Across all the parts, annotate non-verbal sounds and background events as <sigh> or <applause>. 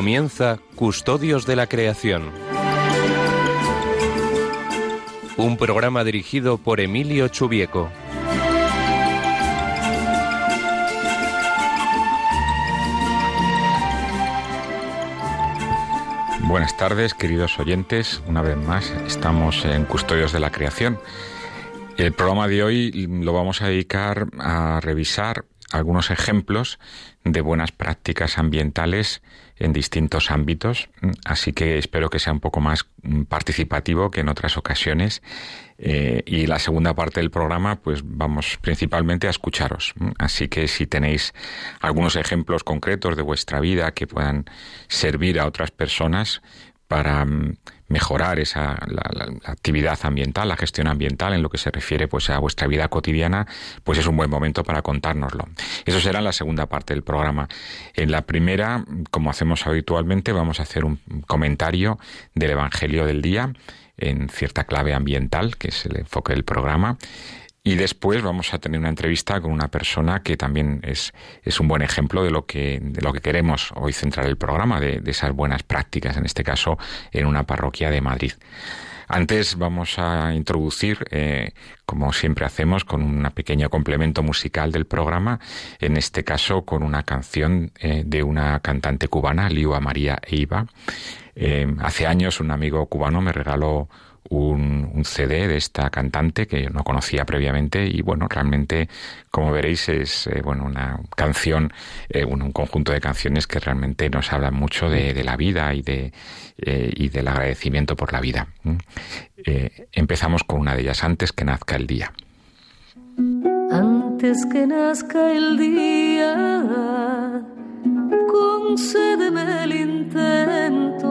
Comienza Custodios de la Creación. Un programa dirigido por Emilio Chubieco. Buenas tardes, queridos oyentes. Una vez más, estamos en Custodios de la Creación. El programa de hoy lo vamos a dedicar a revisar algunos ejemplos de buenas prácticas ambientales en distintos ámbitos, así que espero que sea un poco más participativo que en otras ocasiones. Eh, y la segunda parte del programa, pues vamos principalmente a escucharos. Así que si tenéis algunos ejemplos concretos de vuestra vida que puedan servir a otras personas para mejorar esa la, actividad ambiental, la gestión ambiental en lo que se refiere pues a vuestra vida cotidiana, pues es un buen momento para contárnoslo. Eso será la segunda parte del programa. En la primera, como hacemos habitualmente, vamos a hacer un comentario del Evangelio del día en cierta clave ambiental, que es el enfoque del programa. Y después vamos a tener una entrevista con una persona que también es, es un buen ejemplo de lo que, de lo que queremos hoy centrar el programa, de, esas buenas prácticas, en este caso en una parroquia de Madrid. Antes vamos a introducir, eh, como siempre hacemos, con un pequeño complemento musical del programa, en este caso con una canción eh, de una cantante cubana, Liua María Eiva. Eh, hace años un amigo cubano me regaló un, CD de esta cantante que yo no conocía previamente y bueno, realmente, como veréis, es eh, bueno una canción, eh, un, conjunto de canciones que realmente nos hablan mucho de, la vida y, de, eh, y del agradecimiento por la vida. empezamos con una de ellas, antes que nazca el día. Antes que nazca el día, concédeme el intento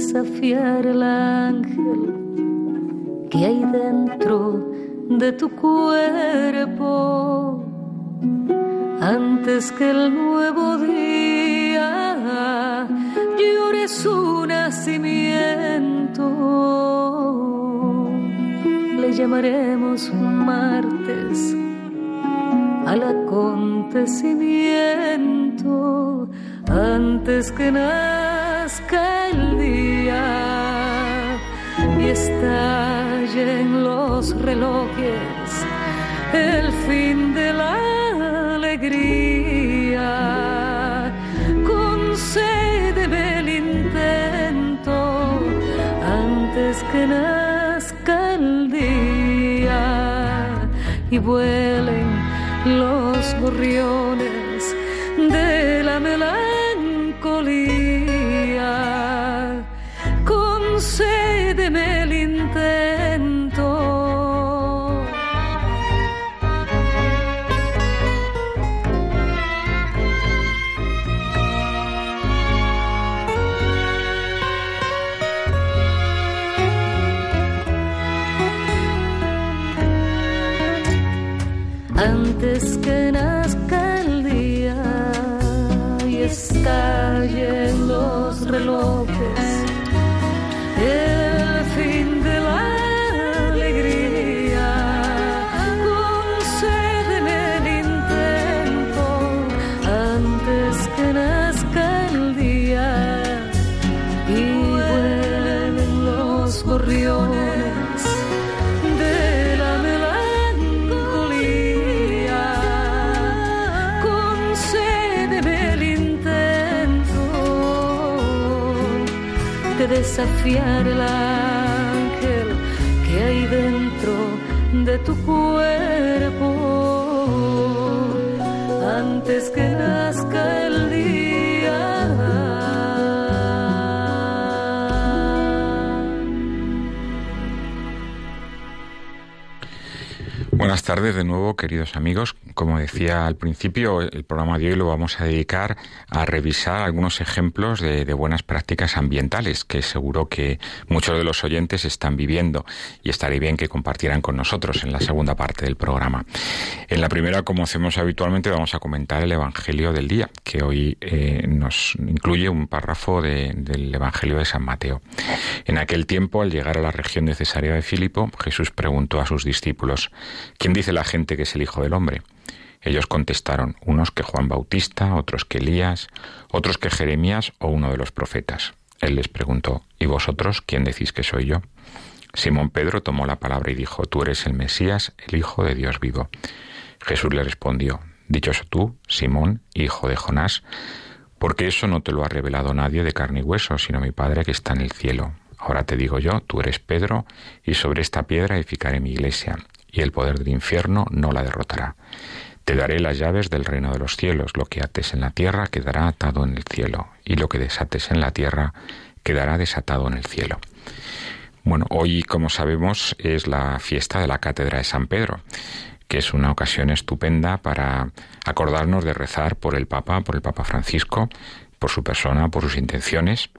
desafiar el ángel que hay dentro de tu cuerpo antes que el nuevo día llore su nacimiento. Le llamaremos martes al acontecimiento antes que nazca el día y estallen los relojes el fin de la alegría. Concédeme el intento antes que nazca el día y vuelen los gorriones de la melancolía. Desafiar el ángel que hay dentro de tu cuerpo antes que nazca el día. Buenas tardes de nuevo, queridos amigos. Decía al principio, el programa de hoy lo vamos a dedicar a revisar algunos ejemplos de, de, buenas prácticas ambientales que seguro que muchos de los oyentes están viviendo y estaría bien que compartieran con nosotros en la segunda parte del programa. En la primera, como hacemos habitualmente, vamos a comentar el Evangelio del día, que hoy eh, nos incluye un párrafo de, del Evangelio de San Mateo. En aquel tiempo, al llegar a la región de Cesarea de Filipo, Jesús preguntó a sus discípulos, ¿quién dice la gente que es el Hijo del Hombre? Ellos contestaron, unos que Juan Bautista, otros que Elías, otros que Jeremías o uno de los profetas. Él les preguntó, ¿y vosotros quién decís que soy yo? Simón Pedro tomó la palabra y dijo, Tú eres el Mesías, el Hijo de Dios vivo. Jesús le respondió, Dichoso tú, Simón, hijo de Jonás, porque eso no te lo ha revelado nadie de carne y hueso, sino mi Padre que está en el cielo. Ahora te digo yo, tú eres Pedro, y sobre esta piedra edificaré mi iglesia, y el poder del infierno no la derrotará. Te daré las llaves del reino de los cielos, lo que ates en la tierra quedará atado en el cielo, y lo que desates en la tierra quedará desatado en el cielo. Bueno, hoy, como sabemos, es la fiesta de la Cátedra de San Pedro, que es una ocasión estupenda para acordarnos de rezar por el Papa, por el Papa Francisco, por su persona, por sus intenciones.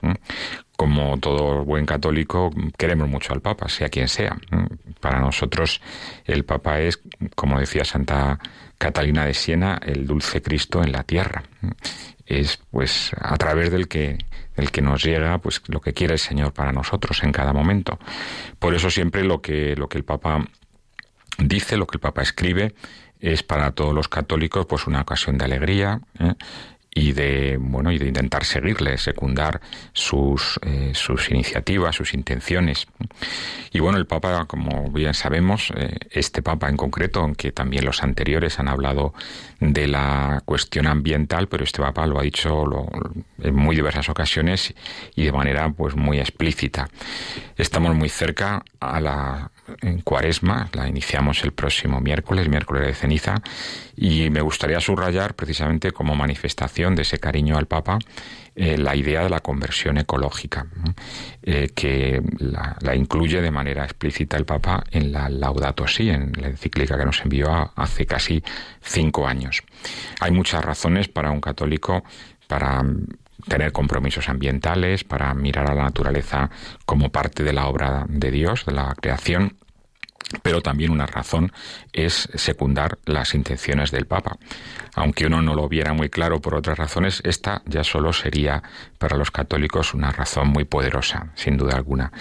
Como todo buen católico, queremos mucho al Papa, sea quien sea. Para nosotros, el Papa es, como decía Santa Catalina de Siena, el dulce Cristo en la tierra. Es, pues, a través del que el que nos llega pues lo que quiere el Señor para nosotros en cada momento. Por eso siempre lo que lo que el Papa dice, lo que el Papa escribe es para todos los católicos pues una ocasión de alegría ¿eh? Y de bueno y de intentar seguirle, secundar sus eh, sus iniciativas, sus intenciones. Y bueno, el Papa, como bien sabemos, eh, este Papa en concreto, aunque también los anteriores han hablado de la cuestión ambiental, pero este Papa lo ha dicho en muy diversas ocasiones y de manera pues muy explícita. Estamos muy cerca a la en Cuaresma, la iniciamos el próximo miércoles, miércoles de ceniza, y me gustaría subrayar precisamente como manifestación de ese cariño al Papa eh, la idea de la conversión ecológica, eh, que la, incluye de manera explícita el Papa en la Laudato Si, en la encíclica que nos envió hace casi cinco años. Hay muchas razones para un católico para tener compromisos ambientales, para mirar a la naturaleza como parte de la obra de Dios, de la creación, pero también una razón es secundar las intenciones del Papa. Aunque uno no lo viera muy claro por otras razones, esta ya solo sería para los católicos una razón muy poderosa, sin duda alguna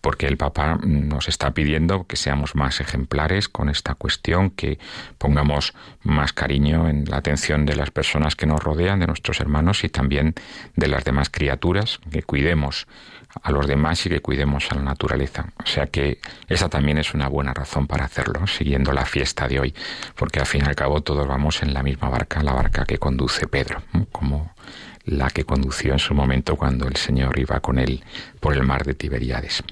porque el Papa nos está pidiendo que seamos más ejemplares con esta cuestión, que pongamos más cariño en la atención de las personas que nos rodean, de nuestros hermanos y también de las demás criaturas, que cuidemos a los demás y que cuidemos a la naturaleza. O sea que esa también es una buena razón para hacerlo, siguiendo la fiesta de hoy, porque al fin y al cabo todos vamos en la misma barca, la barca que conduce Pedro, como la que condució en su momento cuando el Señor iba con él por el mar de Tiberíades.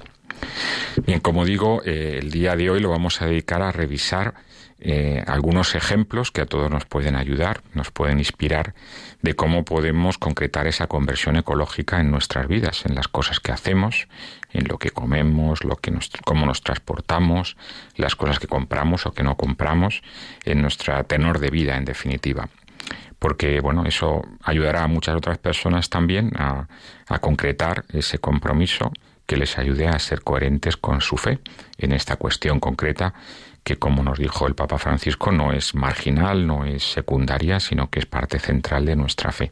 Bien, como digo, eh, el día de hoy lo vamos a dedicar a revisar eh, algunos ejemplos que a todos nos pueden ayudar, nos pueden inspirar de cómo podemos concretar esa conversión ecológica en nuestras vidas, en las cosas que hacemos, en lo que comemos, lo que nos, cómo nos transportamos, las cosas que compramos o que no compramos, en nuestro tenor de vida, en definitiva. Porque bueno, eso ayudará a muchas otras personas también a, a concretar ese compromiso que les ayude a ser coherentes con su fe en esta cuestión concreta que, como nos dijo el Papa Francisco, no es marginal, no es secundaria, sino que es parte central de nuestra fe.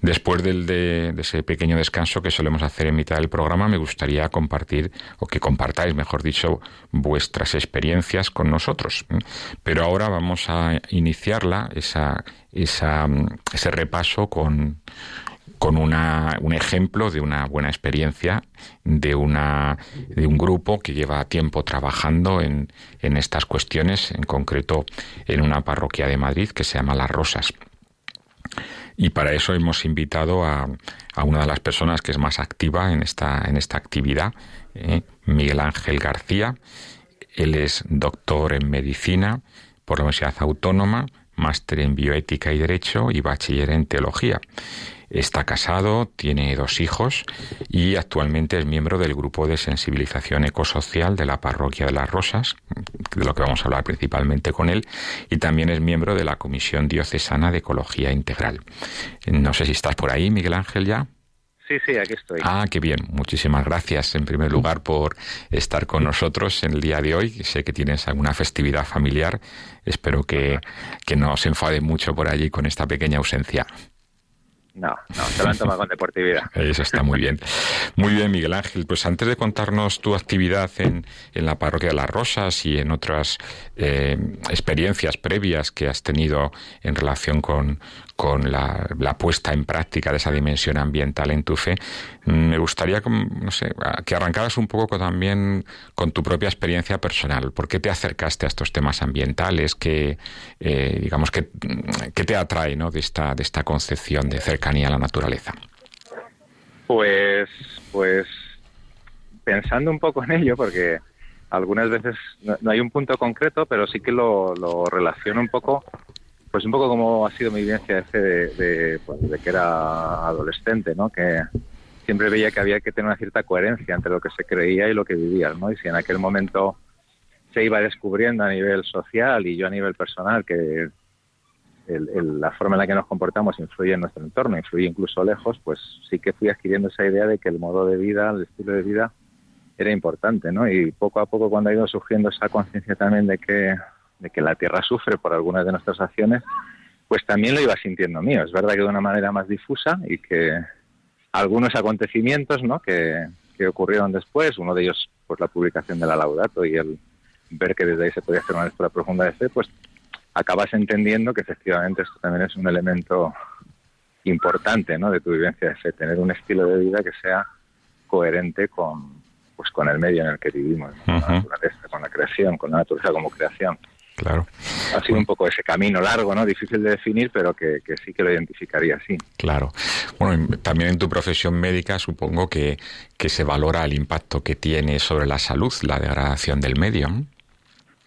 Después del, de, ese pequeño descanso que solemos hacer en mitad del programa, me gustaría compartir, o que compartáis, mejor dicho, vuestras experiencias con nosotros. Pero ahora vamos a iniciarla, esa, esa, ese repaso con, con una, un ejemplo de una buena experiencia de, una, de un grupo que lleva tiempo trabajando en, en estas cuestiones, en concreto en una parroquia de Madrid que se llama Las Rosas. Y para eso hemos invitado a, a, una de las personas que es más activa en esta, en esta actividad, eh, Miguel Ángel García. Él es doctor en medicina por la Universidad Autónoma, máster en bioética y derecho y bachiller en teología. Está casado, tiene dos hijos y actualmente es miembro del grupo de sensibilización ecosocial de la parroquia de las Rosas, de lo que vamos a hablar principalmente con él, y también es miembro de la Comisión Diocesana de Ecología Integral. No sé si estás por ahí, Miguel Ángel, ya. Sí, sí, aquí estoy. Ah, qué bien. Muchísimas gracias, en primer lugar, por estar con nosotros en el día de hoy. Sé que tienes alguna festividad familiar. Espero que, que no se enfade mucho por allí con esta pequeña ausencia. No, no, se lo han tomado con deportividad. <laughs> Eso está muy bien. Muy bien, Miguel Ángel. Pues antes de contarnos tu actividad en, en la parroquia de las Rosas y en otras eh, experiencias previas que has tenido en relación con, con la, puesta en práctica de esa dimensión ambiental en tu fe, mm, me gustaría que arrancaras un poco también con tu propia experiencia personal. ¿Por qué te acercaste a estos temas ambientales? ¿Qué, eh, digamos, qué te atrae ¿no? de, esta, de esta concepción de cercanía a la naturaleza? Pues, pues pensando un poco en ello, porque algunas veces no, hay un punto concreto, pero sí que lo, lo relaciono un poco pues un poco como ha sido mi vivencia de, pues, de, que era adolescente, ¿no? Que siempre veía que había que tener una cierta coherencia entre lo que se creía y lo que vivía, ¿no? Y si en aquel momento se iba descubriendo a nivel social y yo a nivel personal que la forma en la que nos comportamos influye en nuestro entorno, influye incluso lejos, pues sí que fui adquiriendo esa idea de que el modo de vida, el estilo de vida era importante, ¿no? Y poco a poco cuando ha ido surgiendo esa conciencia también de que de que la Tierra sufre por algunas de nuestras acciones, pues también lo iba sintiendo mío. Es verdad que de una manera más difusa y que algunos acontecimientos ¿no? que, ocurrieron después, uno de ellos pues la publicación de la Laudato y el ver que desde ahí se podía hacer una lectura profunda de fe, pues acabas entendiendo que efectivamente esto también es un elemento importante ¿no? de tu vivencia de fe, tener un estilo de vida que sea coherente con, pues, con el medio en el que vivimos, con la naturaleza, con la creación, con la naturaleza como creación. Claro. Ha sido un poco ese camino largo, ¿no? Difícil de definir, pero que, sí que lo identificaría así. Claro. Bueno, también en tu profesión médica supongo que, que se valora el impacto que tiene sobre la salud la degradación del medio.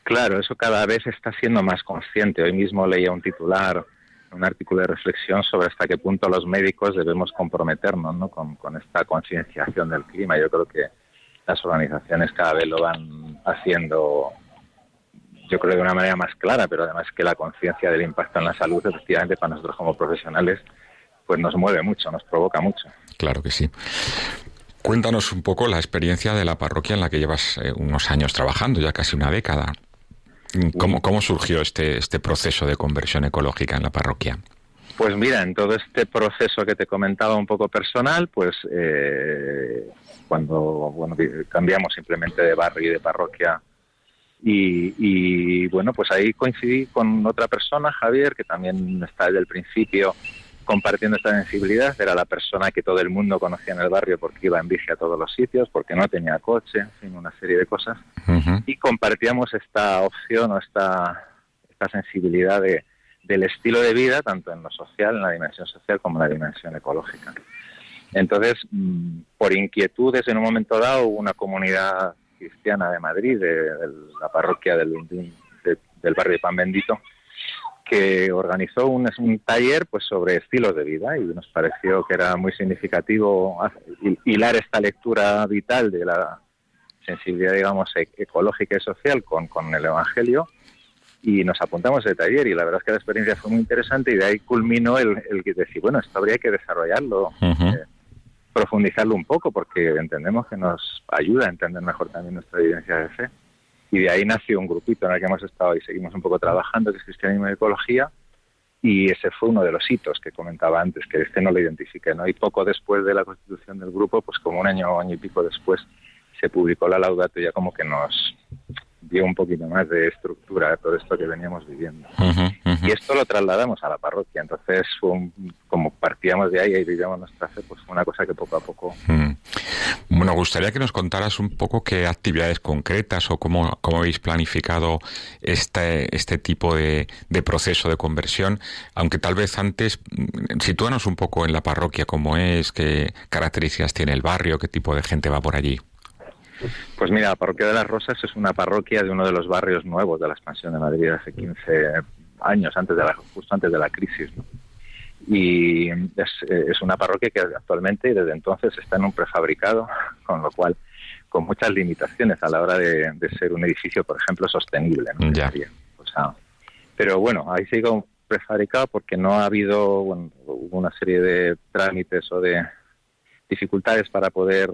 Claro, eso cada vez está siendo más consciente. Hoy mismo leía un titular, un artículo de reflexión sobre hasta qué punto los médicos debemos comprometernos ¿no? con, con esta concienciación del clima. Yo creo que las organizaciones cada vez lo van haciendo yo creo de una manera más clara, pero además que la conciencia del impacto en la salud, efectivamente, para nosotros como profesionales, pues nos mueve mucho, nos provoca mucho. Claro que sí. Cuéntanos un poco la experiencia de la parroquia en la que llevas eh, unos años trabajando, ya casi una década. ¿Cómo, ¿Cómo surgió este, este proceso de conversión ecológica en la parroquia? Pues mira, en todo este proceso que te comentaba un poco personal, pues eh, cuando bueno, cambiamos simplemente de barrio y de parroquia y, bueno, pues ahí coincidí con otra persona, Javier, que también está desde el principio compartiendo esta sensibilidad. Era la persona que todo el mundo conocía en el barrio porque iba en bici a todos los sitios, porque no tenía coche, en fin, una serie de cosas. Y compartíamos esta opción o esta, esta sensibilidad de, del estilo de vida, tanto en lo social, en la dimensión social, como en la dimensión ecológica. Entonces, mm, por inquietudes en un momento dado, hubo una comunidad cristiana de Madrid, de, la parroquia del, del barrio de Pan Bendito, que organizó un, un, taller pues sobre estilos de vida y nos pareció que era muy significativo hilar esta lectura vital de la sensibilidad, digamos, e, ecológica y social con, con el Evangelio y nos apuntamos a ese taller y la verdad es que la experiencia fue muy interesante y de ahí culminó el, el decir, bueno, esto habría que desarrollarlo profundizarlo un poco porque entendemos que nos ayuda a entender mejor también nuestra evidencia de fe. Y de ahí nació un grupito en el que hemos estado y seguimos un poco trabajando, que es Cristianismo y Ecología, y ese fue uno de los hitos que comentaba antes, que este no lo identifiqué, ¿no? Y poco después de la constitución del grupo, pues como un año, año y pico después, se publicó la Laudato ya como que nos dio un poquito más de estructura a todo esto que veníamos viviendo. Y esto lo trasladamos a la parroquia, entonces como partíamos de ahí y vivíamos nuestra fe, pues fue una cosa que poco a poco... Mm. Bueno, gustaría que nos contaras un poco qué actividades concretas o cómo, cómo habéis planificado este, este tipo de, de proceso de conversión, aunque tal vez antes mm, sitúanos un poco en la parroquia, cómo es, qué características tiene el barrio, qué tipo de gente va por allí. Pues mira, la parroquia de las Rosas es una parroquia de uno de los barrios nuevos de la expansión de Madrid hace 15 años, antes de la, justo antes de la crisis. Y es, una parroquia que actualmente y desde entonces está en un prefabricado, con lo cual con muchas limitaciones a la hora de, ser un edificio, por ejemplo, sostenible. pero bueno, ahí sigue un prefabricado porque no ha habido una serie de trámites o de dificultades para poder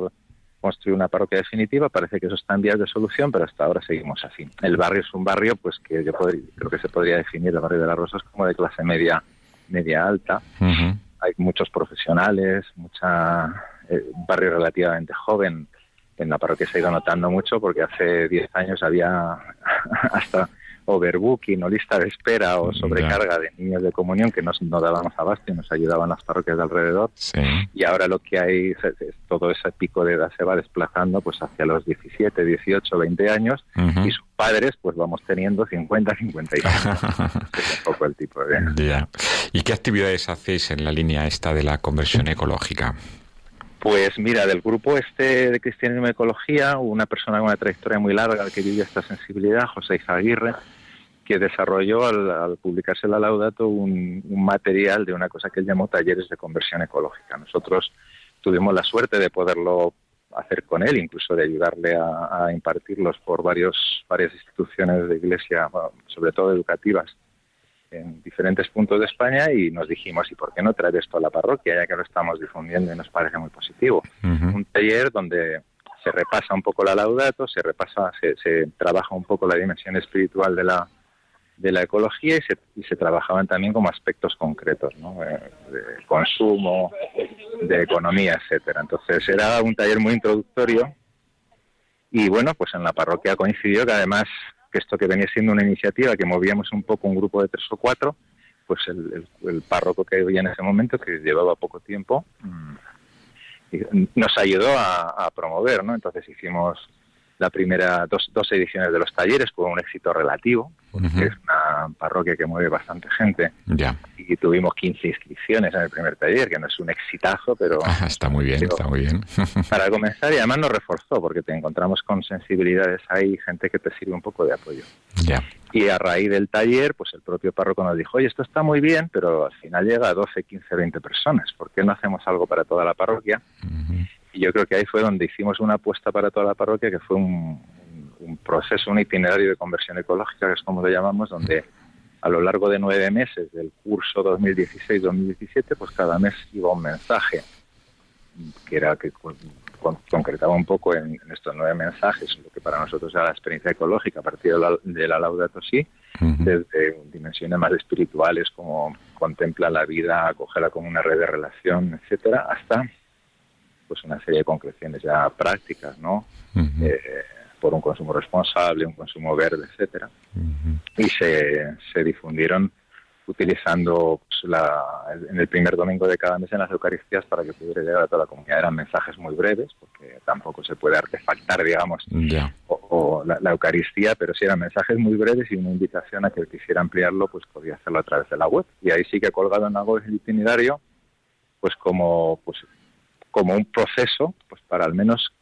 construir una parroquia definitiva, parece que eso está en vías de solución, pero hasta ahora seguimos así. El barrio es un barrio pues que yo creo que se podría definir el barrio de las Rosas como de clase media media alta. hay muchos profesionales, mucha eh, barrio relativamente joven. En la parroquia se ha ido notando mucho porque hace 10 años había <laughs> hasta overbooking o lista de espera o sobrecarga de niños de comunión que nos, no dábamos abasto y nos ayudaban las parroquias de alrededor. Y ahora lo que hay es, todo ese pico de edad se va desplazando pues hacia los 17, 18, 20 años y sus padres pues vamos teniendo 50, 55. <laughs> es un poco el tipo de... ¿Y qué actividades hacéis en la línea esta de la conversión ecológica? Pues mira, del grupo este de Cristianismo y Ecología, una persona con una trayectoria muy larga que vive esta sensibilidad, José Izaguirre, que desarrolló al, publicarse la Laudato un, material de una cosa que él llamó talleres de conversión ecológica. Nosotros tuvimos la suerte de poderlo hacer con él, incluso de ayudarle a, impartirlos por varios, varias instituciones de iglesia, sobre todo educativas, en diferentes puntos de España y nos dijimos, ¿y por qué no traer esto a la parroquia? Ya que lo estamos difundiendo y nos parece muy positivo. Un taller donde se repasa un poco la laudato, se repasa, se, trabaja un poco la dimensión espiritual de la, de la ecología y se, y se trabajaban también como aspectos concretos, ¿no? Eh, de consumo, de economía, etcétera. Entonces era un taller muy introductorio y bueno, pues en la parroquia coincidió que además que esto que venía siendo una iniciativa que movíamos un poco un grupo de tres o cuatro, pues el, párroco que había en ese momento, que llevaba poco tiempo, mm, nos ayudó a, a promover, ¿no? Entonces hicimos la primera dos, dos ediciones de los talleres con un éxito relativo, porque es una parroquia que mueve bastante gente. Ya. Y tuvimos 15 inscripciones en el primer taller, que no es un exitazo, pero... <laughs> está muy bien, está muy bien. <laughs> para comenzar, y además nos reforzó, porque te encontramos con sensibilidades ahí, gente que te sirve un poco de apoyo. Ya. Y a raíz del taller, pues el propio párroco nos dijo, oye, esto está muy bien, pero al final llega a 12, 15, 20 personas. ¿Por qué no hacemos algo para toda la parroquia? Y yo creo que ahí fue donde hicimos una apuesta para toda la parroquia, que fue un, proceso, un itinerario de conversión ecológica, que es como lo llamamos, donde a lo largo de nueve meses del curso 2016-2017, pues cada mes iba un mensaje que era que concretaba un poco en, estos nueve mensajes lo que para nosotros era la experiencia ecológica a partir de la, de la Laudato Si, desde dimensiones más espirituales como contempla la vida, acogerla como una red de relación, etcétera, hasta pues una serie de concreciones ya prácticas, ¿no? Eh, por un consumo responsable, un consumo verde, etcétera. Y se, se difundieron utilizando pues, la, en el primer domingo de cada mes en las Eucaristías para que pudiera llegar a toda la comunidad. Eran mensajes muy breves, porque tampoco se puede artefactar, digamos, o, la, Eucaristía, pero sí eran mensajes muy breves y una invitación a que quisiera ampliarlo, pues podía hacerlo a través de la web. Y ahí sí que colgado en algo el itinerario, pues como pues como un proceso pues para al menos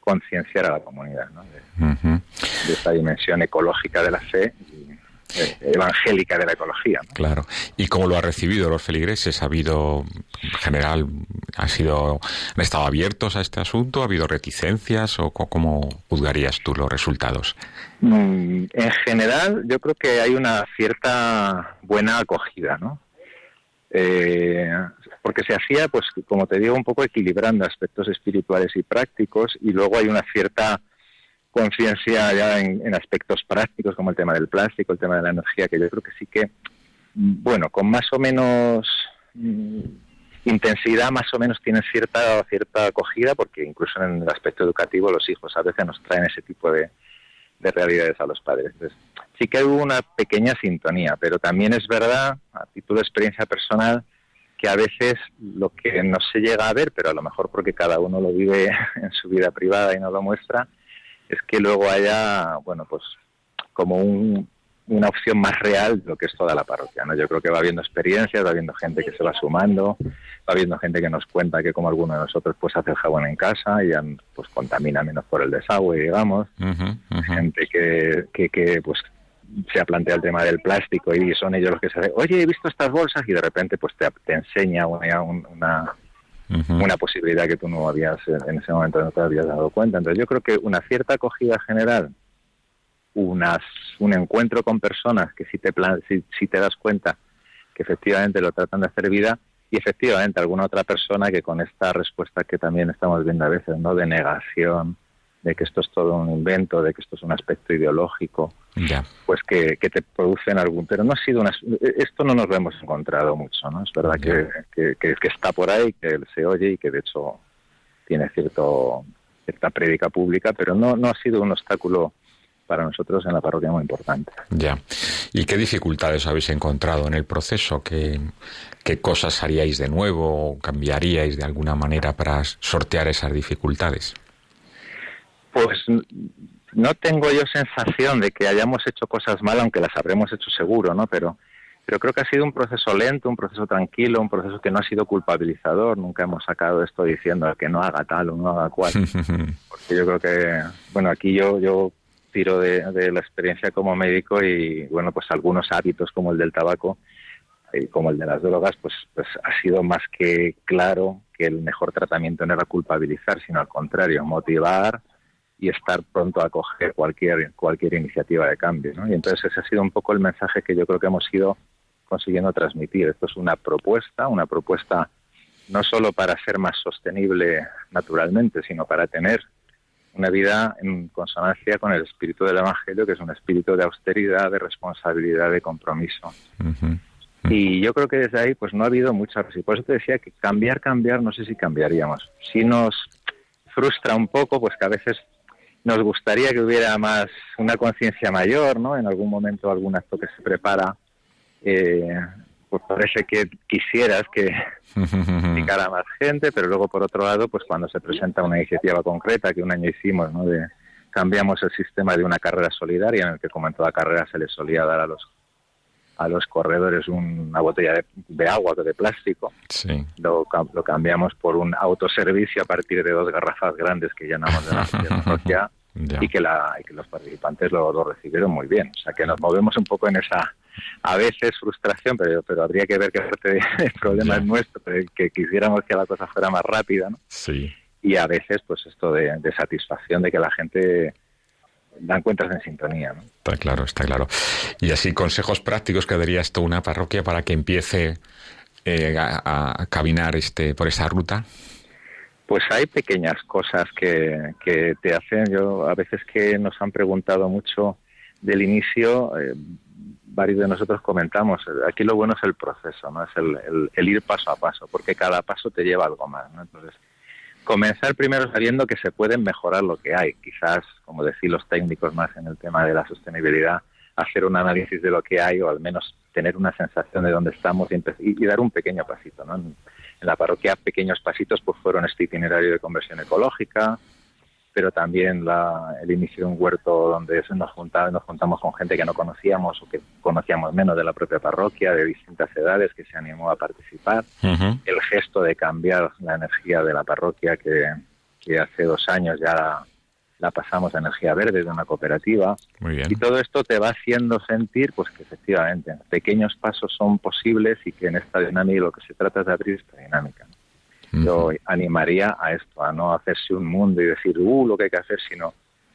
concienciar a la comunidad ¿no? de, esta dimensión ecológica de la fe y eh, evangélica de la ecología. Claro. ¿Y cómo lo ha recibido los feligreses? ¿Ha habido, en general, ha sido, han estado abiertos a este asunto? ¿Ha habido reticencias? ¿O cómo juzgarías tú los resultados? Mm, en general, yo creo que hay una cierta buena acogida, ¿no? Eh, porque se hacía, pues como te digo, un poco equilibrando aspectos espirituales y prácticos y luego hay una cierta conciencia ya en, aspectos prácticos como el tema del plástico, el tema de la energía, que yo creo que sí que, bueno, con más o menos mm, intensidad, más o menos tienen cierta, cierta acogida, porque incluso en el aspecto educativo los hijos a veces nos traen ese tipo de, de realidades a los padres. Sí que hubo una pequeña sintonía, pero también es verdad, a título de experiencia personal, que a veces lo que no se llega a ver, pero a lo mejor porque cada uno lo vive <laughs> en su vida privada y no lo muestra, es que luego haya, bueno, pues como una opción más real de lo que es toda la parroquia, ¿no? Yo creo que va habiendo experiencias, va habiendo gente que se va sumando, va habiendo gente que nos cuenta que como alguno de nosotros pues hace el jabón en casa y pues contamina menos por el desagüe, digamos, gente que, que, que pues se ha planteado el tema del plástico y son ellos los que se dicen, oye, he visto estas bolsas y de repente pues te, te enseña una, una, una, posibilidad que tú no habías, en ese momento no te habías dado cuenta. Entonces yo creo que una cierta acogida general, unas, un encuentro con personas que si te, plan, si, si te das cuenta que efectivamente lo tratan de hacer vida y efectivamente alguna otra persona que con esta respuesta que también estamos viendo a veces, ¿no? De negación, de que esto es todo un invento, de que esto es un aspecto ideológico, pues que, que, te producen algún... Pero no ha sido una... Esto no nos lo hemos encontrado mucho, ¿no? Es verdad que, que, que, está por ahí, que se oye y que de hecho tiene cierto cierta prédica pública, pero no, no ha sido un obstáculo para nosotros en la parroquia muy importante. Ya. ¿Y qué dificultades habéis encontrado en el proceso? ¿Qué, qué cosas haríais de nuevo o cambiaríais de alguna manera para sortear esas dificultades? Pues no tengo yo sensación de que hayamos hecho cosas mal, aunque las habremos hecho seguro, ¿no? Pero, pero creo que ha sido un proceso lento, un proceso tranquilo, un proceso que no ha sido culpabilizador. Nunca hemos sacado esto diciendo que no haga tal o no haga cual. <laughs> Porque yo creo que, bueno, aquí yo, yo tiro de, la experiencia como médico y, bueno, pues algunos hábitos como el del tabaco y como el de las drogas, pues, pues ha sido más que claro que el mejor tratamiento no era culpabilizar, sino al contrario, motivar, y estar pronto a acoger cualquier, cualquier iniciativa de cambio. ¿no? Y entonces ese ha sido un poco el mensaje que yo creo que hemos ido consiguiendo transmitir. Esto es una propuesta, una propuesta no solo para ser más sostenible naturalmente, sino para tener una vida en consonancia con el espíritu del Evangelio, que es un espíritu de austeridad, de responsabilidad, de compromiso. Y yo creo que desde ahí pues no ha habido mucha... Y por eso te decía que cambiar, cambiar, no sé si cambiaríamos. Si nos frustra un poco, pues que a veces nos gustaría que hubiera más una conciencia mayor, ¿no? En algún momento algún acto que se prepara, eh, pues parece que quisieras que <laughs> picara más gente, pero luego por otro lado, pues cuando se presenta una iniciativa concreta que un año hicimos, ¿no? De cambiamos el sistema de una carrera solidaria en el que como en toda carrera se les solía dar a los a los corredores una botella de, agua de plástico. Sí. Lo, lo, cambiamos por un autoservicio a partir de dos garrafas grandes que llenamos de la <laughs> parroquia y, que la, y que los participantes lo, lo, recibieron muy bien. O sea que nos movemos un poco en esa, a veces, frustración, pero, pero habría que ver qué parte del <laughs> problema es nuestro, que quisiéramos que la cosa fuera más rápida. ¿no? Sí. Y a veces, pues esto de, de satisfacción de que la gente dan cuentas en sintonía. ¿no? Está claro, está claro. Y así, consejos prácticos que daría esto una parroquia para que empiece eh, a, caminar este, por esa ruta. Pues hay pequeñas cosas que, que te hacen. Yo a veces que nos han preguntado mucho del inicio, eh, varios de nosotros comentamos, aquí lo bueno es el proceso, no es el, ir paso a paso, porque cada paso te lleva algo más. ¿no? Entonces, comenzar primero sabiendo que se pueden mejorar lo que hay. Quizás, como decir los técnicos más en el tema de la sostenibilidad, hacer un análisis de lo que hay o al menos tener una sensación de dónde estamos y, y dar un pequeño pasito. ¿no? En, en, la parroquia, pequeños pasitos pues fueron este itinerario de conversión ecológica, pero también la, el inicio de un huerto donde nos, juntaba, nos juntamos con gente que no conocíamos o que conocíamos menos de la propia parroquia, de distintas edades, que se animó a participar. Uh -huh. El gesto de cambiar la energía de la parroquia, que, que hace dos años ya la, la, pasamos a energía verde de una cooperativa. Muy bien. Y todo esto te va haciendo sentir pues que efectivamente pequeños pasos son posibles y que en esta dinámica lo que se trata es de abrir esta dinámica yo animaría a esto, a no hacerse un mundo y decir, uh, lo que hay que hacer, sino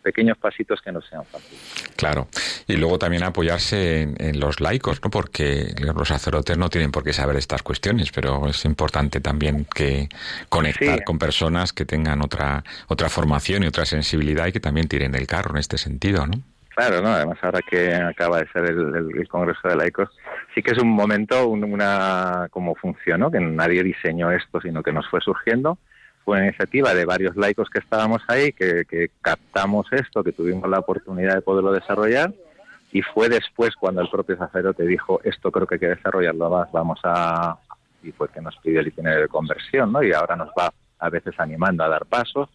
pequeños pasitos que no sean fáciles. Claro, y luego también apoyarse en, en, los laicos, ¿no? Porque los sacerdotes no tienen por qué saber estas cuestiones, pero es importante también que conectar sí. con personas que tengan otra otra formación y otra sensibilidad y que también tiren el carro en este sentido, ¿no? Claro, ¿no? Además, ahora que acaba de ser el, el, el, Congreso de Laicos, sí que es un momento, un, una como funcionó, que nadie diseñó esto, sino que nos fue surgiendo. Fue una iniciativa de varios laicos que estábamos ahí, que, que captamos esto, que tuvimos la oportunidad de poderlo desarrollar. Y fue después cuando el propio sacerdote dijo, esto creo que hay que desarrollarlo más, vamos a... Y fue que nos pidió el itinerario de conversión, ¿no? Y ahora nos va a veces animando a dar pasos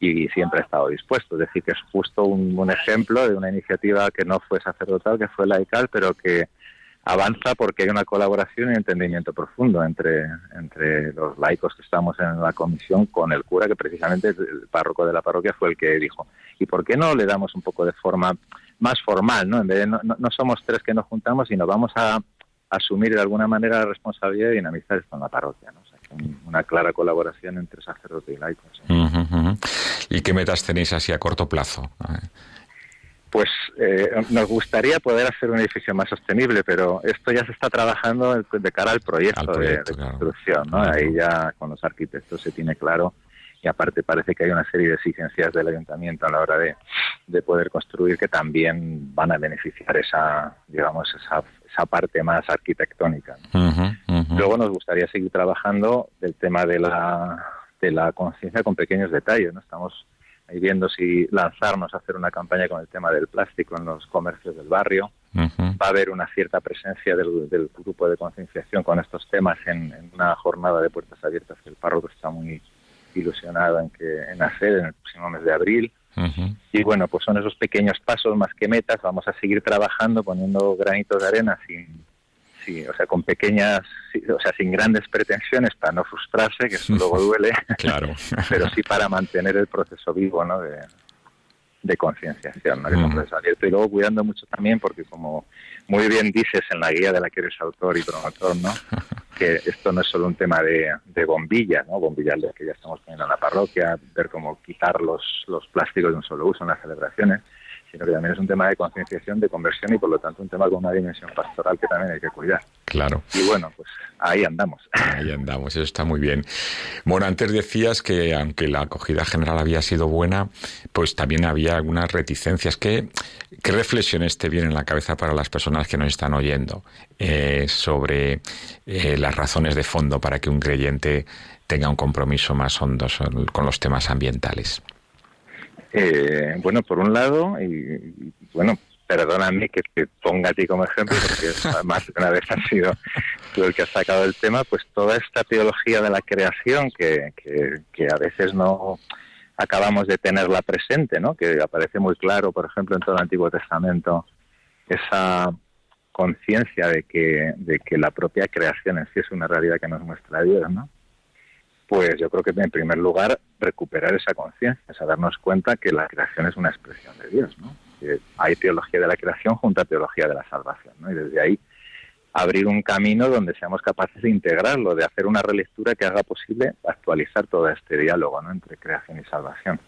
y siempre ha estado dispuesto. Es decir, que es justo un, un, ejemplo de una iniciativa que no fue sacerdotal, que fue laical, pero que avanza porque hay una colaboración y entendimiento profundo entre, entre los laicos que estamos en la comisión con el cura, que precisamente el párroco de la parroquia fue el que dijo, ¿y por qué no le damos un poco de forma más formal? ¿no? En vez de no, no, somos tres que nos juntamos, sino vamos a asumir de alguna manera la responsabilidad de dinamizar esto en la parroquia. ¿no? O una clara colaboración entre sacerdote y laicos. -huh. ¿Y qué metas tenéis así a corto plazo? Pues eh, nos gustaría poder hacer un edificio más sostenible, pero esto ya se está trabajando de cara al proyecto, al proyecto de, de, construcción, claro. ¿no? Ahí ya con los arquitectos se tiene claro y aparte parece que hay una serie de exigencias del ayuntamiento a la hora de, de poder construir que también van a beneficiar esa, digamos, esa, esa parte más arquitectónica. Luego nos gustaría seguir trabajando del tema de la, de la conciencia con pequeños detalles, ¿no? Estamos ahí viendo si lanzarnos a hacer una campaña con el tema del plástico en los comercios del barrio. Va a haber una cierta presencia del, grupo de concienciación con estos temas en, en, una jornada de puertas abiertas que el párroco está muy ilusionado en que en hacer en el próximo mes de abril. Y bueno, pues son esos pequeños pasos más que metas. Vamos a seguir trabajando poniendo granitos de arena sin, sí, o sea, con pequeñas, o sea, sin grandes pretensiones para no frustrarse, que eso <laughs> luego duele. <laughs> claro. pero sí para mantener el proceso vivo, ¿no? De, de concienciación, ¿no? que. Y luego cuidando mucho también, porque como muy bien dices en la guía de la que eres autor y promotor, ¿no? <laughs> que esto no es solo un tema de, de bombilla, ¿no? bombillas que ya estamos poniendo en la parroquia, ver cómo quitar los, los plásticos de un solo uso en las celebraciones, sino que también es un tema de concienciación, de conversión y por lo tanto un tema con una dimensión pastoral que también hay que cuidar. Claro. Y bueno, pues ahí andamos. Ahí andamos, eso está muy bien. Bueno, antes decías que aunque la acogida general había sido buena, pues también había algunas reticencias. ¿Qué, qué reflexiones te vienen en la cabeza para las personas que nos están oyendo eh, sobre eh, las razones de fondo para que un creyente tenga un compromiso más hondo con los temas ambientales? Eh, bueno, por un lado, y, bueno, perdóname que te ponga a ti como ejemplo, porque <laughs> más de una vez ha sido tú el que has sacado el tema, pues toda esta teología de la creación que, que, a veces no acabamos de tenerla presente, ¿no? Que aparece muy claro, por ejemplo, en todo el Antiguo Testamento, esa conciencia de que, de que la propia creación en sí es una realidad que nos muestra Dios, ¿no? Pues yo creo que en primer lugar recuperar esa conciencia, o darnos cuenta que la creación es una expresión de Dios, ¿no? Que hay teología de la creación junto a teología de la salvación, ¿no? Y desde ahí abrir un camino donde seamos capaces de integrarlo, de hacer una relectura que haga posible actualizar todo este diálogo ¿no? entre creación y salvación.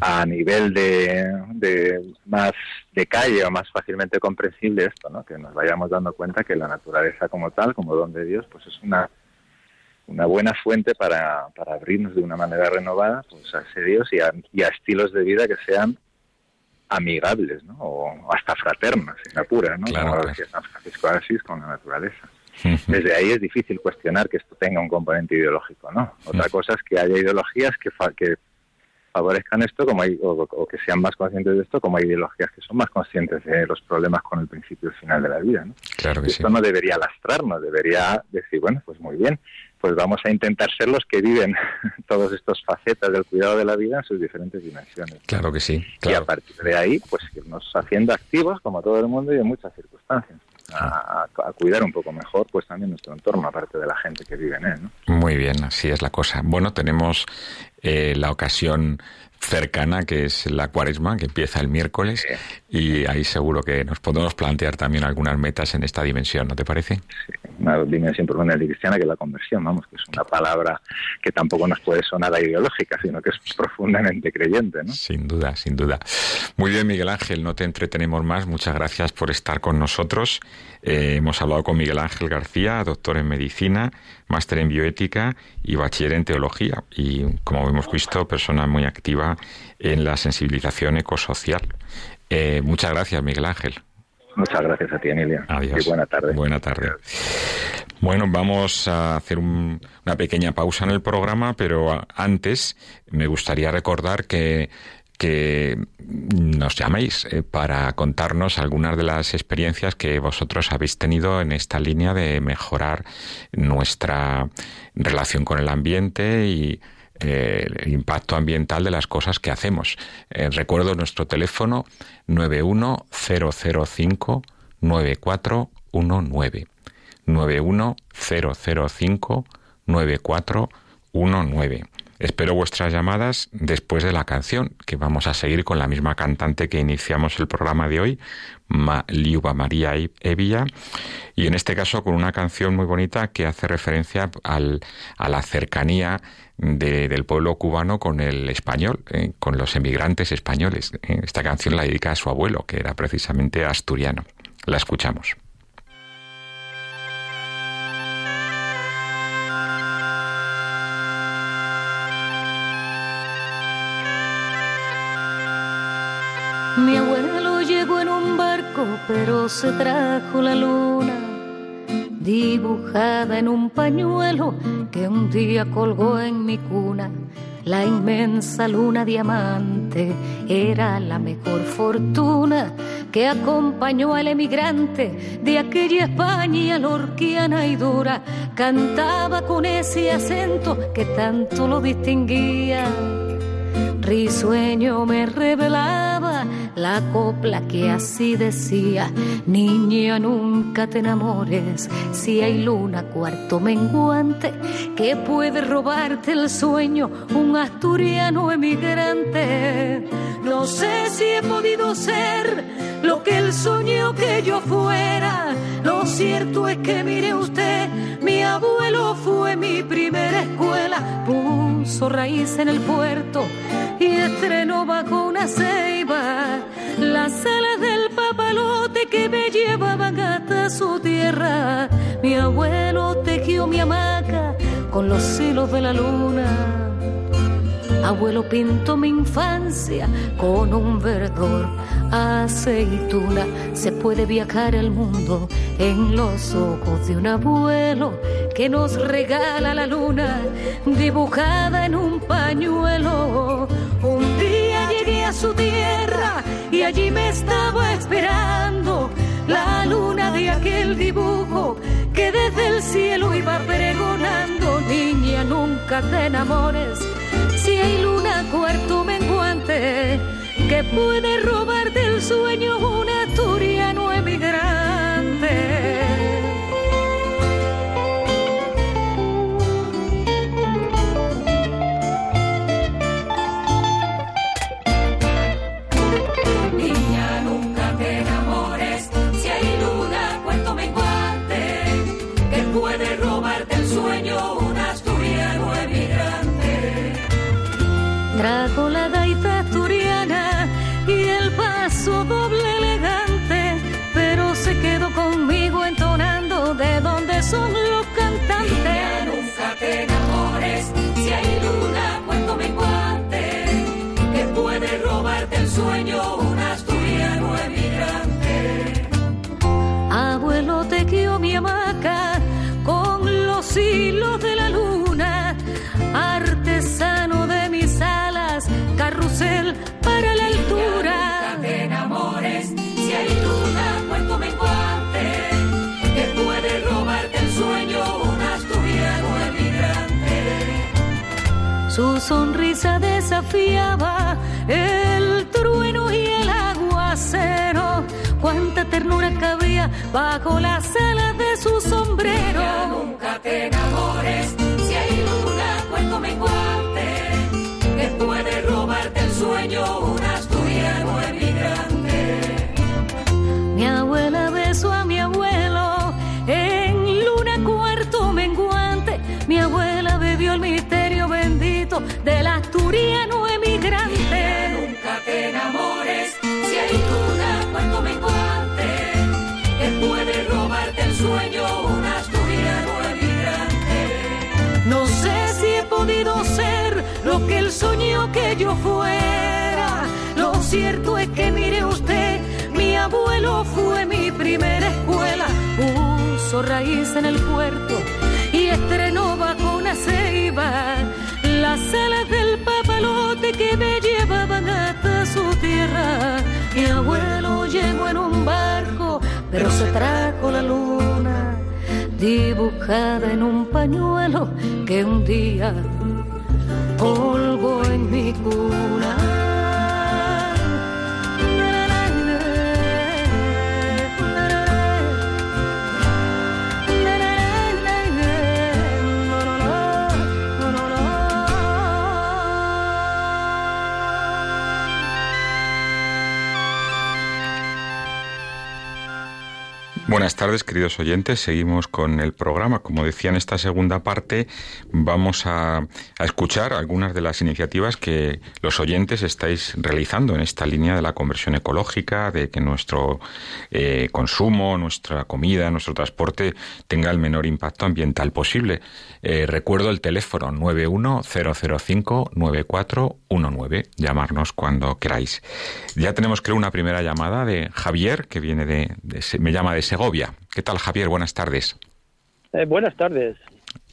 A nivel de, de, más de calle o más fácilmente comprensible esto, ¿no? que nos vayamos dando cuenta que la naturaleza como tal, como don de Dios, pues es una una buena fuente para, para abrirnos de una manera renovada pues, a ese Dios y a, y a estilos de vida que sean amigables, ¿no? O hasta fraternos, en la pura, ¿no? Claro, Como decía San Francisco Asís con la naturaleza. <laughs> Desde ahí es difícil cuestionar que esto tenga un componente ideológico, ¿no? Otra cosa es que haya ideologías que, que favorezcan esto como hay, o, que sean más conscientes de esto, como hay ideologías que son más conscientes de los problemas con el principio y final de la vida. ¿no? Claro que esto no debería lastrarnos, debería decir, bueno, pues muy bien, pues vamos a intentar ser los que viven <laughs> todas estas facetas del cuidado de la vida en sus diferentes dimensiones. Claro que sí. Y a partir de ahí, pues irnos haciendo activos, como todo el mundo y en muchas circunstancias. A, cuidar un poco mejor pues también nuestro entorno, aparte de la gente que vive en él. ¿no? Muy bien, así es la cosa. Bueno, tenemos eh, la ocasión cercana, que es la cuaresma, que empieza el miércoles, y ahí seguro que nos podemos plantear también algunas metas en esta dimensión, ¿no te parece? Sí, una dimensión profundamente cristiana que es la conversión, vamos, que es una palabra que tampoco nos puede sonar a ideológica, sino que es profundamente creyente, ¿no? Sin duda, sin duda. Muy bien, Miguel Ángel, no te entretenemos más, muchas gracias por estar con nosotros. Eh, hemos hablado con Miguel Ángel García, doctor en medicina, máster en bioética y bachiller en teología, y como hemos visto, persona muy activa en la sensibilización ecosocial. Eh, muchas gracias, Miguel Ángel. Muchas gracias a ti, Emilia. Adiós. Y buena tarde. Buena tarde. Bueno, vamos a hacer una pequeña pausa en el programa, pero antes me gustaría recordar que que nos llaméis eh, para contarnos algunas de las experiencias que vosotros habéis tenido en esta línea de mejorar nuestra relación con el ambiente y eh, el impacto ambiental de las cosas que hacemos. Eh, recuerdo nuestro teléfono 91005 9419. 91005 9419. Espero vuestras llamadas después de la canción, que vamos a seguir con la misma cantante que iniciamos el programa de hoy, Liuba María Evilla, y en este caso con una canción muy bonita que hace referencia a la cercanía del pueblo cubano con el español, eh, con los emigrantes españoles. Eh, esta canción la dedica a su abuelo, que era precisamente asturiano. La escuchamos. Pero se trajo la luna dibujada en un pañuelo que un día colgó en mi cuna. La inmensa luna diamante era la mejor fortuna que acompañó al emigrante de aquella España lorquiana y dura. Cantaba con ese acento que tanto lo distinguía risueño me revelaba la copla que así decía, niña nunca te enamores, si hay luna cuarto menguante, que puede robarte el sueño un asturiano emigrante. No sé si he podido ser lo que él soñó que yo fuera, lo cierto es que mire usted, mi abuelo fue mi primera escuela, puso raíz en el puerto y estrenó bajo una ceiba las alas del papalote que me llevaban hasta su tierra. Mi abuelo tejió mi hamaca con los hilos de la luna. Abuelo pintó mi infancia con un verdor aceituna. Se puede viajar al mundo en los ojos de un abuelo que nos regala la luna dibujada en un pañuelo. Un día llegué a su tierra y allí me estaba esperando la luna de aquel dibujo que desde el cielo iba pregonando. Niña, nunca te enamores si hay luna cuarto menguante que puede robar del sueño un asturiano emigrante. Paso doble elegante, pero se quedó conmigo entonando de donde son los cantantes. nunca te enamores, si hay luna, cuento menguante, que puede robarte el sueño un asturiano emigrante. Abuelo te quiero mi hamaca con los hilos Su sonrisa desafiaba el trueno y el aguacero. Cuánta ternura cabía bajo las alas de su sombrero. Nunca te enamores, del asturiano emigrante. Nunca te enamores, si hay luna, cuento menguante, que puede robarte el sueño un asturiano emigrante. No sé si he podido ser lo que él soñó que yo fuera. Lo cierto es que mire usted, mi abuelo fue mi primera escuela. Puso raíz en el puerto y estrenó bajo una ceiba alas del papalote que me llevaban hasta su tierra. Mi abuelo llegó en un barco, pero se trajo la luna dibujada en un pañuelo que un día colgó en mi cuna. Buenas tardes, queridos oyentes. Seguimos con el programa. Como decía en esta segunda parte, vamos a, escuchar algunas de las iniciativas que los oyentes estáis realizando en esta línea de la conversión ecológica, de que nuestro eh, consumo, nuestra comida, nuestro transporte tenga el menor impacto ambiental posible. Eh, recuerdo el teléfono 910059419. Llamarnos cuando queráis. Ya tenemos, creo, una primera llamada de Javier, que viene de, de me llama de Segovia. ¿Qué tal, Javier? Buenas tardes. Eh, buenas tardes.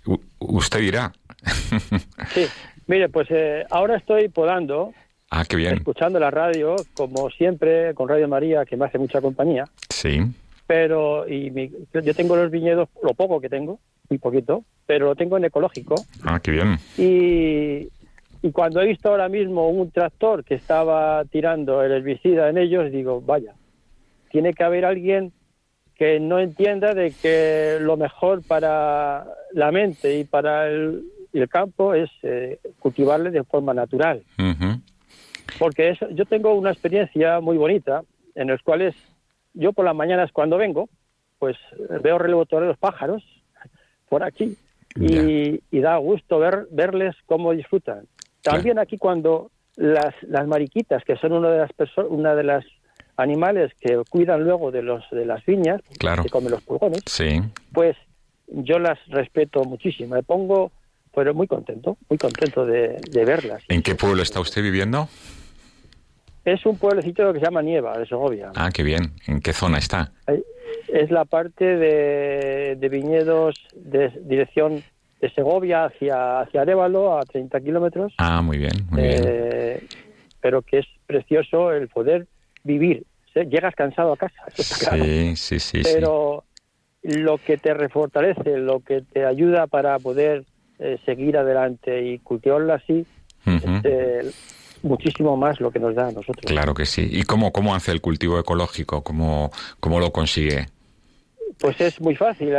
U usted dirá. <laughs> sí, mire, pues eh, ahora estoy podando. Ah, qué bien. Escuchando la radio, como siempre, con Radio María, que me hace mucha compañía. Sí. Pero, y mi, yo tengo los viñedos, lo poco que tengo, muy poquito, pero lo tengo en ecológico. Ah, qué bien. Y, y cuando he visto ahora mismo un tractor que estaba tirando el herbicida en ellos, digo, vaya, tiene que haber alguien que no entienda de que lo mejor para la mente y para el, el campo es eh, cultivarle de forma natural. Uh -huh. Porque eso, yo tengo una experiencia muy bonita en los cuales yo por las mañanas cuando vengo, pues veo relevotor de los pájaros por aquí y, y, da gusto ver verles cómo disfrutan. También aquí cuando las, las mariquitas, que son una de las una de las animales que cuidan luego de los de las viñas, claro. que comen los pulgones, sí. pues yo las respeto muchísimo. Me pongo, pero muy contento, muy contento de, de verlas. ¿En qué pueblo está usted viviendo? Es un pueblecito que se llama Nieva, de Segovia. Ah, qué bien. ¿En qué zona está? Es la parte de, de viñedos de dirección de Segovia hacia, hacia Arévalo, a 30 kilómetros. Ah, muy bien, muy bien. Eh, pero que es precioso el poder vivir. Llegas cansado a casa, <laughs> claro. Sí, sí, sí. Pero sí. lo que te refortalece, lo que te ayuda para poder eh, seguir adelante y cultivarlo así, uh -huh. eh, muchísimo más lo que nos da a nosotros. Claro que sí. ¿Y cómo, cómo hace el cultivo ecológico? ¿Cómo, cómo lo consigue? Pues es muy fácil.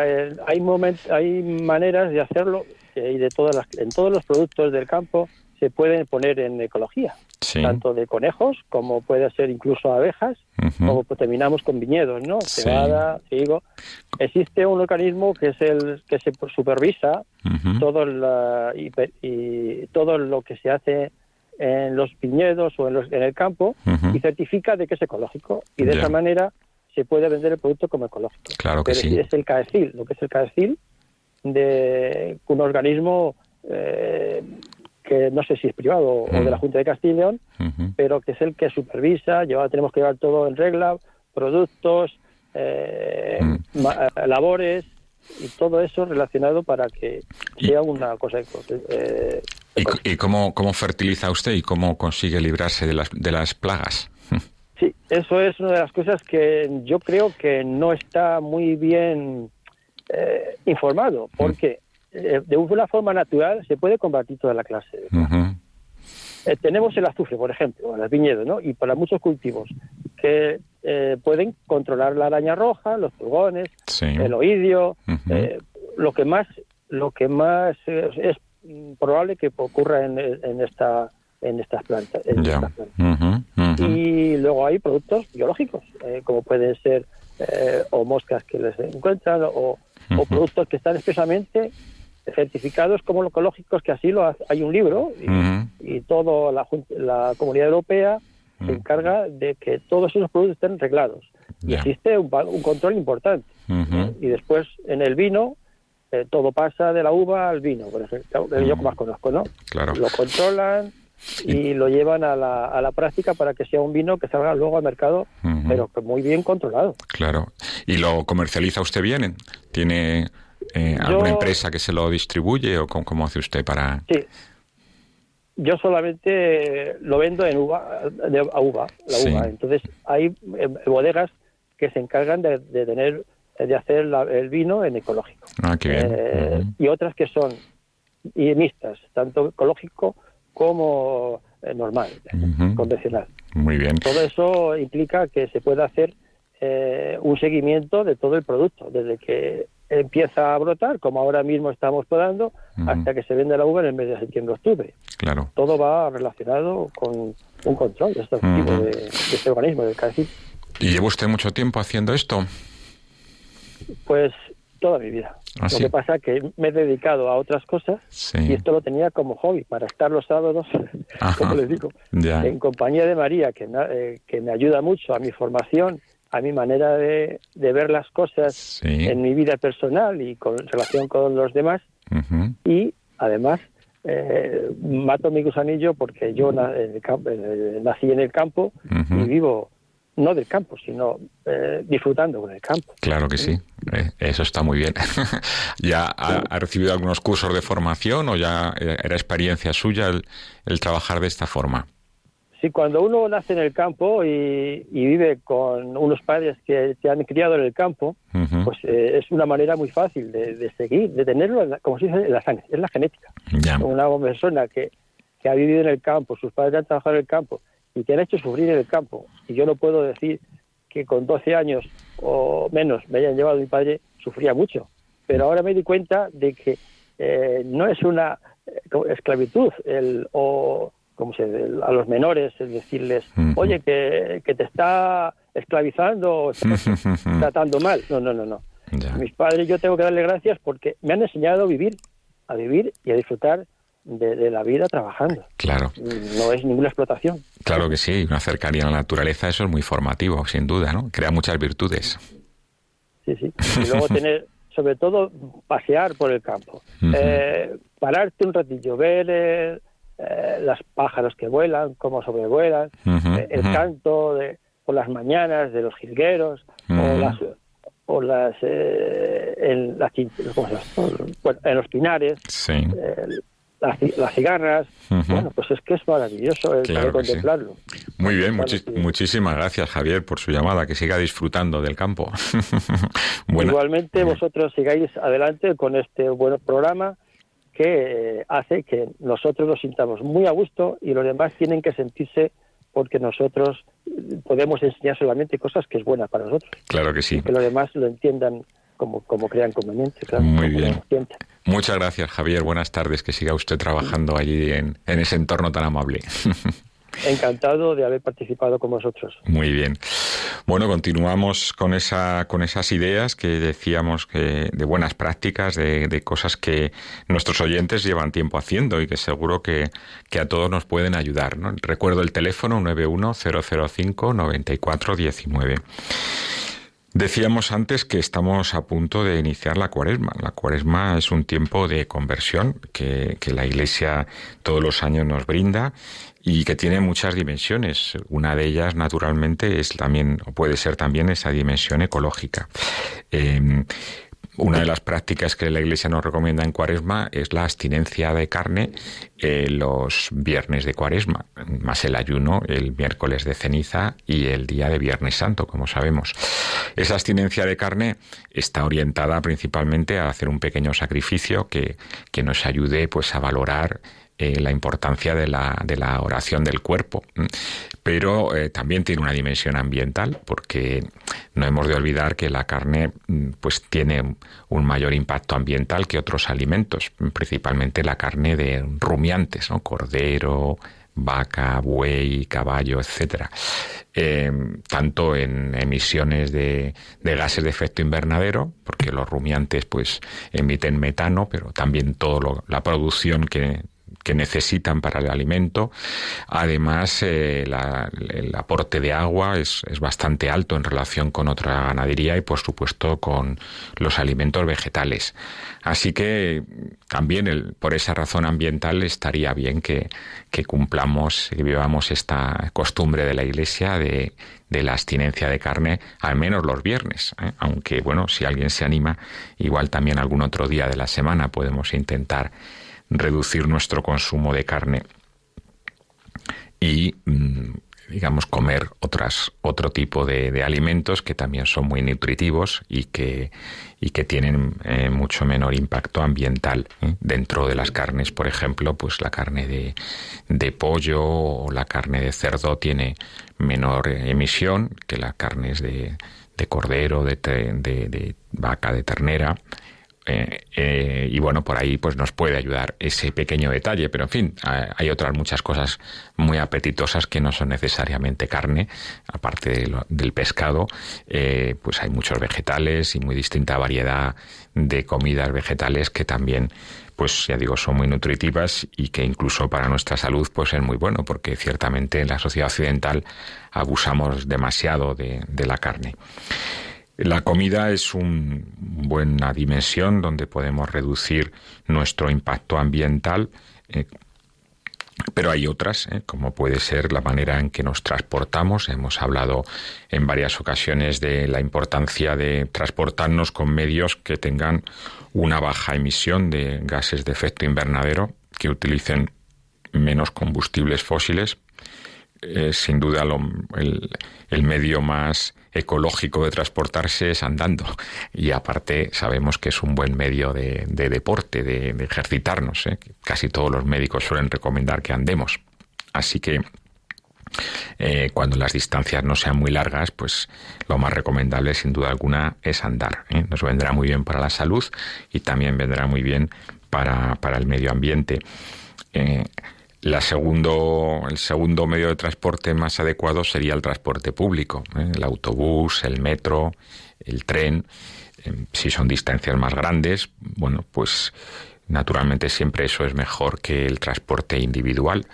Hay, moment, hay maneras de hacerlo y de todas las, en todos los productos del campo se pueden poner en ecología. Sí. Tanto de conejos como puede ser incluso abejas, uh -huh. como terminamos con viñedos, ¿no? Sí. Cebada, trigo. Existe un organismo que es el que se supervisa uh -huh. todo, la, y, y todo lo que se hace en los viñedos o en, los, en el campo uh -huh. y certifica de que es ecológico. Y de esa manera se puede vender el producto como ecológico. Claro que Pero sí. Es el CAECIL, lo que es el CAECIL, de un organismo eh, que no sé si es privado o de la Mm. Junta de Castilla y León, Ujú. pero que es el que supervisa, lleva, tenemos que llevar todo en regla, productos, eh, Mm. eh, labores y todo eso relacionado para que sea una cosa eh, ¿Y, y cómo, cómo fertiliza usted y cómo consigue librarse de las, de las plagas? <laughs> Sí, eso es una de las cosas que yo creo que no está muy bien eh, informado, porque eh, de una forma natural se puede combatir toda la clase. de. Eh, tenemos el azufre, por ejemplo, en los viñedos, ¿no? Y para muchos cultivos que eh, pueden controlar la araña roja, los pulgones, Sí. el oidio, eh, lo que más, lo que más eh, es probable que ocurra en, en esta en estas plantas. en estas. Y luego hay productos biológicos, eh, como pueden ser eh, o moscas que les encuentran o, o productos que están expresamente certificados como ecológicos, que así lo hace. Hay un libro y, Ujú. y toda la, comunidad europea se encarga de que todos esos productos estén reglados. Y existe un, un control importante. Y después en el vino, eh, todo pasa de la uva al vino, por ejemplo, que yo más conozco, ¿no? Claro. Lo controlan y lo llevan a la, a la práctica para que sea un vino que salga luego al mercado, pero que muy bien controlado. Claro. ¿Y lo comercializa usted bien? ¿Tiene eh, alguna Yo- empresa que se lo distribuye o cómo, cómo hace usted para...? Sí. Yo solamente lo vendo en uva, de, a uva, la Sí. uva. Entonces hay eh, bodegas que se encargan de, de tener, de hacer la- el vino en ecológico. Ah, qué bien. Eh. Y otras que son y mixtas, tanto ecológico como eh, normal, convencional. Muy bien. Todo eso implica que se pueda hacer eh, un seguimiento de todo el producto, desde que empieza a brotar, como ahora mismo estamos podando, hasta que se vende la uva en el mes de septiembre-octubre. Claro. Todo va relacionado con un control de este tipo de, de este organismo, del CACIF. ¿Y lleva usted mucho tiempo haciendo esto? Pues toda mi vida. ¿Ah, lo sí? que pasa es que me he dedicado a otras cosas Sí. y esto lo tenía como hobby para estar los sábados, <laughs> Ajá. como les digo, Ya. en compañía de María, que eh, que me ayuda mucho a mi formación, a mi manera de, de ver las cosas Sí. en mi vida personal y con relación con los demás. Y además eh, mato mi gusanillo porque yo na- en el campo- nací en el campo y vivo no del campo, sino eh, disfrutando con el campo. Claro que sí, Eh, eso está muy bien. <laughs> ¿Ya ha, ha recibido algunos cursos de formación o ya eh, era experiencia suya el, el trabajar de esta forma? Sí, cuando uno nace en el campo y, y vive con unos padres que te han criado en el campo, pues eh, es una manera muy fácil de, de seguir, de tenerlo, en la- como se dice, en la sangre, es la genética. Una persona que, que ha vivido en el campo, sus padres han trabajado en el campo y que han hecho sufrir en el campo, y yo no puedo decir que con 12 años o menos me hayan llevado mi padre, sufría mucho. Pero ahora me di cuenta de que eh, no es una eh, esclavitud el, o se el- a los menores es decirles, oye, que, que te está esclavizando o <laughs> tratando mal. No, no, no, no. Ya. Mis padres yo tengo que darle gracias porque me han enseñado a vivir, a vivir y a disfrutar de, de la vida trabajando. Claro, No es ninguna explotación. claro que sí, una cercanía a la naturaleza, eso es muy formativo, sin duda, ¿no? Crea muchas virtudes. Sí, sí. <laughs> Y luego tener, sobre todo, pasear por el campo. Eh, pararte un ratillo, ver eh, eh, los pájaros que vuelan, cómo sobrevuelan, eh, el canto de, por las mañanas de los jilgueros, o las, o las, eh, en, las chin- ¿cómo se llama? Bueno, en los pinares, Sí, eh, las, las cigarras. Bueno, pues es que es maravilloso el Claro sí. contemplarlo. muy bien, muchis- muchísimas gracias Javier por su llamada, que siga disfrutando del campo. <laughs> Igualmente vosotros sigáis adelante con este buen programa que eh, hace que nosotros nos sintamos muy a gusto y los demás tienen que sentirse porque nosotros eh, podemos enseñar solamente cosas que es buena para nosotros. Claro que sí. Que los demás lo entiendan como, como crean conveniente. Claro, Muy bien. Muchas gracias, Javier. Buenas tardes. Que siga usted trabajando allí en, en ese entorno tan amable. <laughs> Encantado de haber participado con vosotros. Muy bien. Bueno, continuamos con esa, con esas ideas que decíamos que de buenas prácticas, de, de cosas que nuestros oyentes llevan tiempo haciendo y que seguro que, que a todos nos pueden ayudar. Recuerdo el teléfono 91005-9419. Decíamos antes que estamos a punto de iniciar la cuaresma. La cuaresma es un tiempo de conversión que, que la Iglesia todos los años nos brinda y que tiene muchas dimensiones. Una de ellas, naturalmente, es también, o puede ser también esa dimensión ecológica. Eh, una de las prácticas que la Iglesia nos recomienda en Cuaresma es la abstinencia de carne eh, los viernes de Cuaresma, más el ayuno el miércoles de ceniza y el día de Viernes Santo, como sabemos. Esa abstinencia de carne está orientada principalmente a hacer un pequeño sacrificio que, que nos ayude pues a valorar eh, la importancia de la, de la oración del cuerpo. Pero eh, también tiene una dimensión ambiental, porque no hemos de olvidar que la carne mm, pues tiene un mayor impacto ambiental que otros alimentos, principalmente la carne de rumiantes, ¿no? cordero, vaca, buey, caballo, etcétera. Eh, tanto en emisiones de, de gases de efecto invernadero, porque los rumiantes pues emiten metano, pero también toda la producción que que necesitan para el alimento. Además, eh, la, el aporte de agua es, es, bastante alto en relación con otra ganadería y, por supuesto, con los alimentos vegetales. Así que también el, por esa razón ambiental estaría bien que, que cumplamos, que vivamos esta costumbre de la Iglesia de, de la abstinencia de carne, al menos los viernes. ¿eh? Aunque, bueno, si alguien se anima, igual también algún otro día de la semana podemos intentar reducir nuestro consumo de carne y digamos comer otras otro tipo de, alimentos que también son muy nutritivos y que y que tienen eh, mucho menor impacto ambiental ¿eh? dentro de las carnes por ejemplo pues la carne de, de pollo o la carne de cerdo tiene menor emisión que las carnes de, de cordero de, de, de vaca de ternera Eh, eh, y bueno, por ahí pues nos puede ayudar ese pequeño detalle, pero en fin, hay otras muchas cosas muy apetitosas que no son necesariamente carne, aparte del pescado, eh, pues hay muchos vegetales y muy distinta variedad de comidas vegetales que también pues ya digo, son muy nutritivas y que incluso para nuestra salud pues es muy bueno, porque ciertamente en la sociedad occidental abusamos demasiado de, la carne. La comida es una buena dimensión donde podemos reducir nuestro impacto ambiental, eh, pero hay otras, eh, como puede ser la manera en que nos transportamos. Hemos hablado en varias ocasiones de la importancia de transportarnos con medios que tengan una baja emisión de gases de efecto invernadero, que utilicen menos combustibles fósiles. Eh, sin duda el, medio más ecológico de transportarse es andando y aparte sabemos que es un buen medio de, deporte, de, ejercitarnos. ¿eh? Casi todos los médicos suelen recomendar que andemos. Así que eh, cuando las distancias no sean muy largas, pues lo más recomendable, sin duda alguna, es andar. ¿eh? Nos vendrá muy bien para la salud y también vendrá muy bien para, el medio ambiente. La segundo, el segundo medio de transporte más adecuado sería el transporte público, el autobús, el metro, el tren. si son distancias más grandes, bueno, pues naturalmente siempre eso es mejor que el transporte individual.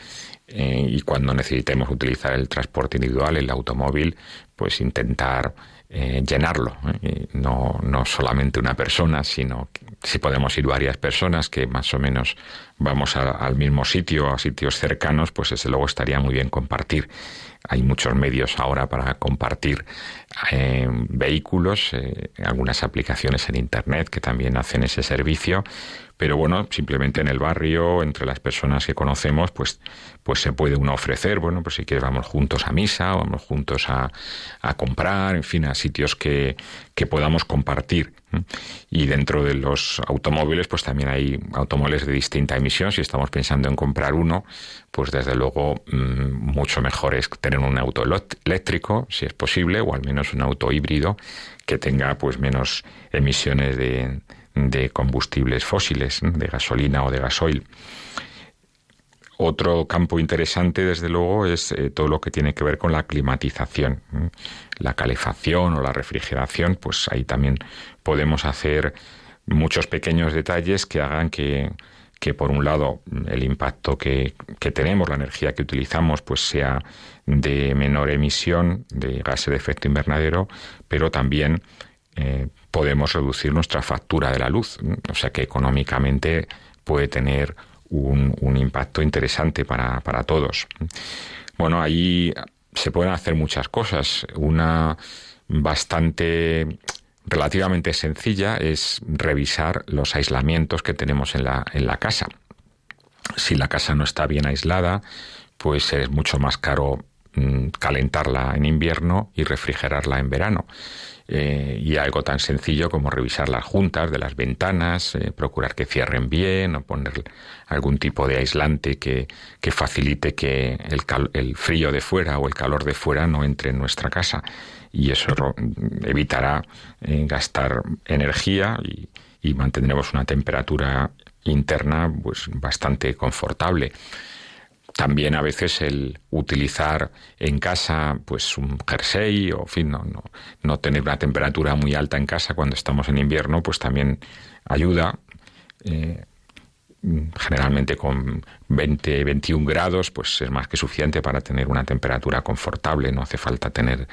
Eh, y cuando necesitemos utilizar el transporte individual, el automóvil, pues intentar eh, llenarlo. ¿eh? No, no solamente una persona, sino si podemos ir varias personas que más o menos vamos al mismo sitio, a sitios cercanos, pues desde luego estaría muy bien compartir. Hay muchos medios ahora para compartir vehículos, algunas aplicaciones en Internet que también hacen ese servicio pero bueno, simplemente en el barrio, entre las personas que conocemos, pues, pues se puede uno ofrecer, bueno, pues si quieres vamos juntos a misa, vamos juntos a, a comprar, en fin, a sitios que, que podamos compartir. Y dentro de los automóviles, pues también hay automóviles de distinta emisión. Si estamos pensando en comprar uno, pues desde luego mm, mucho mejor es tener un auto eléctrico, si es posible, o al menos un auto híbrido que tenga pues menos emisiones de, de combustibles fósiles, de gasolina o de gasoil. Otro campo interesante, desde luego, es eh, todo lo que tiene que ver con la climatización, la calefacción o la refrigeración, pues ahí también podemos hacer muchos pequeños detalles que hagan que, que por un lado el impacto que, que, tenemos, la energía que utilizamos, pues sea de menor emisión de gases de efecto invernadero, pero también eh, podemos reducir nuestra factura de la luz. O sea que económicamente puede tener un, impacto interesante para, para, todos. Bueno, ahí se pueden hacer muchas cosas. Una bastante relativamente sencilla es revisar los aislamientos que tenemos en la, en la casa. Si la casa no está bien aislada, pues es mucho más caro mm, calentarla en invierno y refrigerarla en verano. Eh, y algo tan sencillo como revisar las juntas de las ventanas, eh, procurar que cierren bien o poner algún tipo de aislante que, que facilite que el, frío de fuera o el calor de fuera no entre en nuestra casa y eso evitará eh, gastar energía y, y mantendremos una temperatura interna pues bastante confortable. También a veces el utilizar en casa pues un jersey o en fin, no, no, tener una temperatura muy alta en casa cuando estamos en invierno, pues también ayuda. Eh, generalmente con 20, 21 grados, pues es más que suficiente para tener una temperatura confortable, no hace falta tener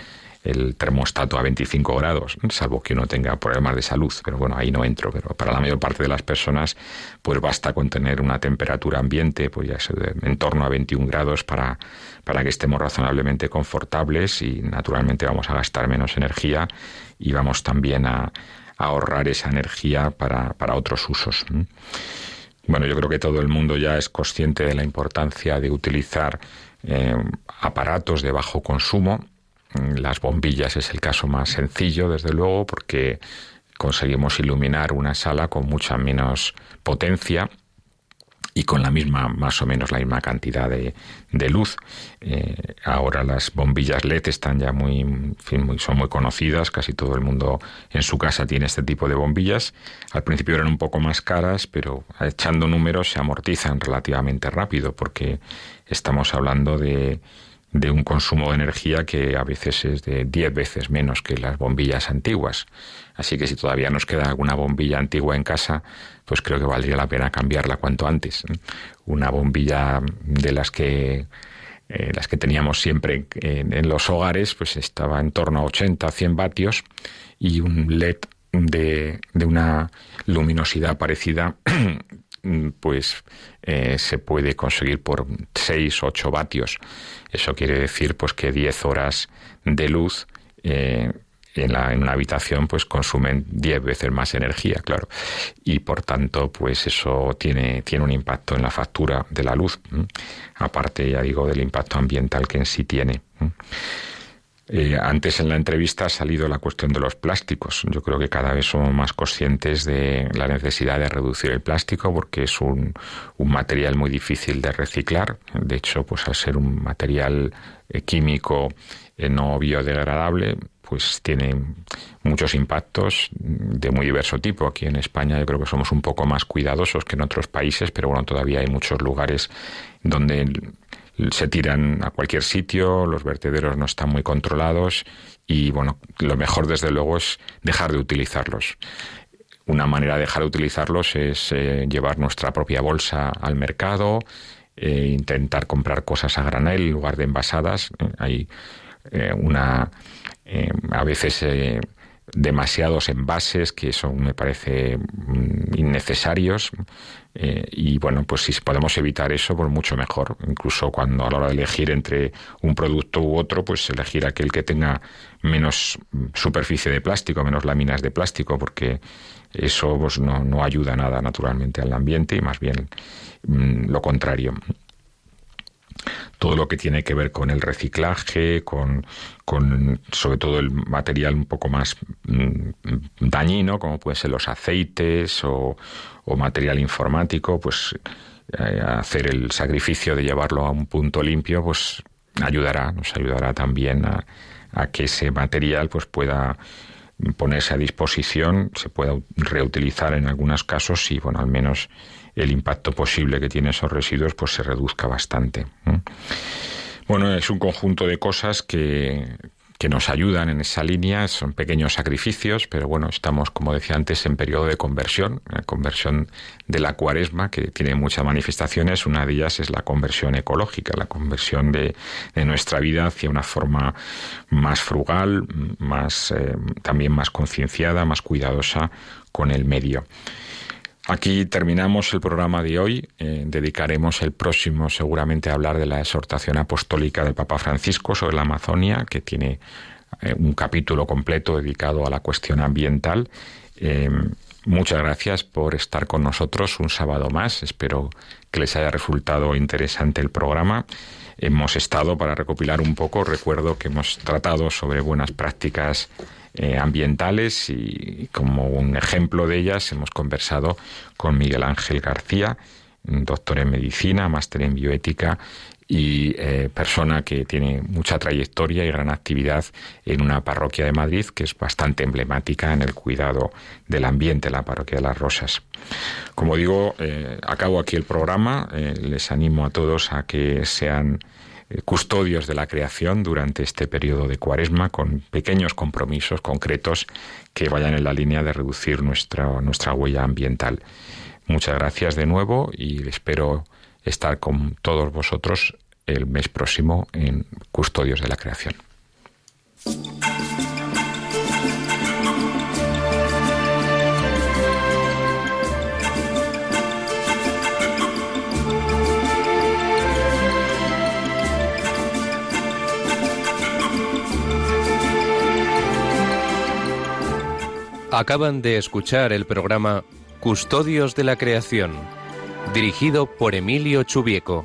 el termostato a 25 grados, salvo que uno tenga problemas de salud, pero bueno, ahí no entro, pero para la mayor parte de las personas pues basta con tener una temperatura ambiente, pues ya en torno a 21 grados para, para que estemos razonablemente confortables y naturalmente vamos a gastar menos energía y vamos también a, ahorrar esa energía para, para otros usos. Bueno, yo creo que todo el mundo ya es consciente de la importancia de utilizar eh, aparatos de bajo consumo las bombillas es el caso más sencillo, desde luego, porque conseguimos iluminar una sala con mucha menos potencia y con la misma, más o menos la misma cantidad de, luz. Eh, ahora las bombillas LED están ya muy, muy, son muy conocidas, casi todo el mundo en su casa tiene este tipo de bombillas. Al principio eran un poco más caras, pero echando números se amortizan relativamente rápido, porque estamos hablando de de un consumo de energía que a veces es de 10 veces menos que las bombillas antiguas. Así que si todavía nos queda alguna bombilla antigua en casa, pues creo que valdría la pena cambiarla cuanto antes. Una bombilla de las que eh, las que teníamos siempre en, los hogares, pues estaba en torno a 80, 100 vatios y un LED de, de una luminosidad parecida <clears throat> pues eh, se puede conseguir por 6, 8 vatios. Eso quiere decir pues que 10 horas de luz eh, en, la, en una habitación pues consumen 10 veces más energía, claro. Y por tanto, pues eso tiene, tiene un impacto en la factura de la luz, aparte, ya digo, del impacto ambiental que en sí tiene. Eh, antes en la entrevista ha salido la cuestión de los plásticos. Yo creo que cada vez somos más conscientes de la necesidad de reducir el plástico porque es un, material muy difícil de reciclar. De hecho, pues al ser un material eh, químico eh, no biodegradable, pues tiene muchos impactos de muy diverso tipo. Aquí en España yo creo que somos un poco más cuidadosos que en otros países, pero bueno, todavía hay muchos lugares donde se tiran a cualquier sitio, los vertederos no están muy controlados y bueno, lo mejor desde luego es dejar de utilizarlos. Una manera de dejar de utilizarlos es eh, llevar nuestra propia bolsa al mercado, e intentar comprar cosas a granel en lugar de envasadas. Eh, hay una a veces demasiados envases que son, me parece, mm, innecesarios. Eh, y bueno, pues si podemos evitar eso, pues mucho mejor. Incluso cuando a la hora de elegir entre un producto u otro, pues elegir aquel que tenga menos superficie de plástico, menos láminas de plástico, porque eso pues, no, no ayuda nada naturalmente al ambiente y más bien mm, lo contrario todo lo que tiene que ver con el reciclaje, con, con sobre todo el material un poco más mm, dañino, como pueden ser los aceites o, material informático, pues eh, hacer el sacrificio de llevarlo a un punto limpio, pues ayudará, nos ayudará también a, a que ese material pues pueda ponerse a disposición, se pueda reutilizar en algunos casos y bueno, al menos el impacto posible que tiene esos residuos pues se reduzca bastante. Bueno, es un conjunto de cosas que, que nos ayudan en esa línea, son pequeños sacrificios, pero bueno, estamos, como decía antes, en periodo de conversión, conversión de la cuaresma, que tiene muchas manifestaciones, una de ellas es la conversión ecológica, la conversión de, de nuestra vida hacia una forma más frugal, más, eh, también más concienciada, más cuidadosa con el medio. Aquí terminamos el programa de hoy. Eh, dedicaremos el próximo seguramente a hablar de la exhortación apostólica del Papa Francisco sobre la Amazonia, que tiene eh, un capítulo completo dedicado a la cuestión ambiental. Eh, muchas gracias por estar con nosotros un sábado más. Espero que les haya resultado interesante el programa. Hemos estado para recopilar un poco. Recuerdo que hemos tratado sobre buenas prácticas eh, ambientales y como un ejemplo de ellas hemos conversado con Miguel Ángel García, doctor en medicina, máster en bioética y eh, persona que tiene mucha trayectoria y gran actividad en una parroquia de Madrid que es bastante emblemática en el cuidado del ambiente, la parroquia de las Rosas. Como digo, eh, acabo aquí el programa, les animo a todos a que sean custodios de la creación durante este periodo de cuaresma con pequeños compromisos concretos que vayan en la línea de reducir nuestra, nuestra huella ambiental. Muchas gracias de nuevo y espero estar con todos vosotros el mes próximo en Custodios de la Creación. Acaban de escuchar el programa Custodios de la Creación, dirigido por Emilio Chubieco.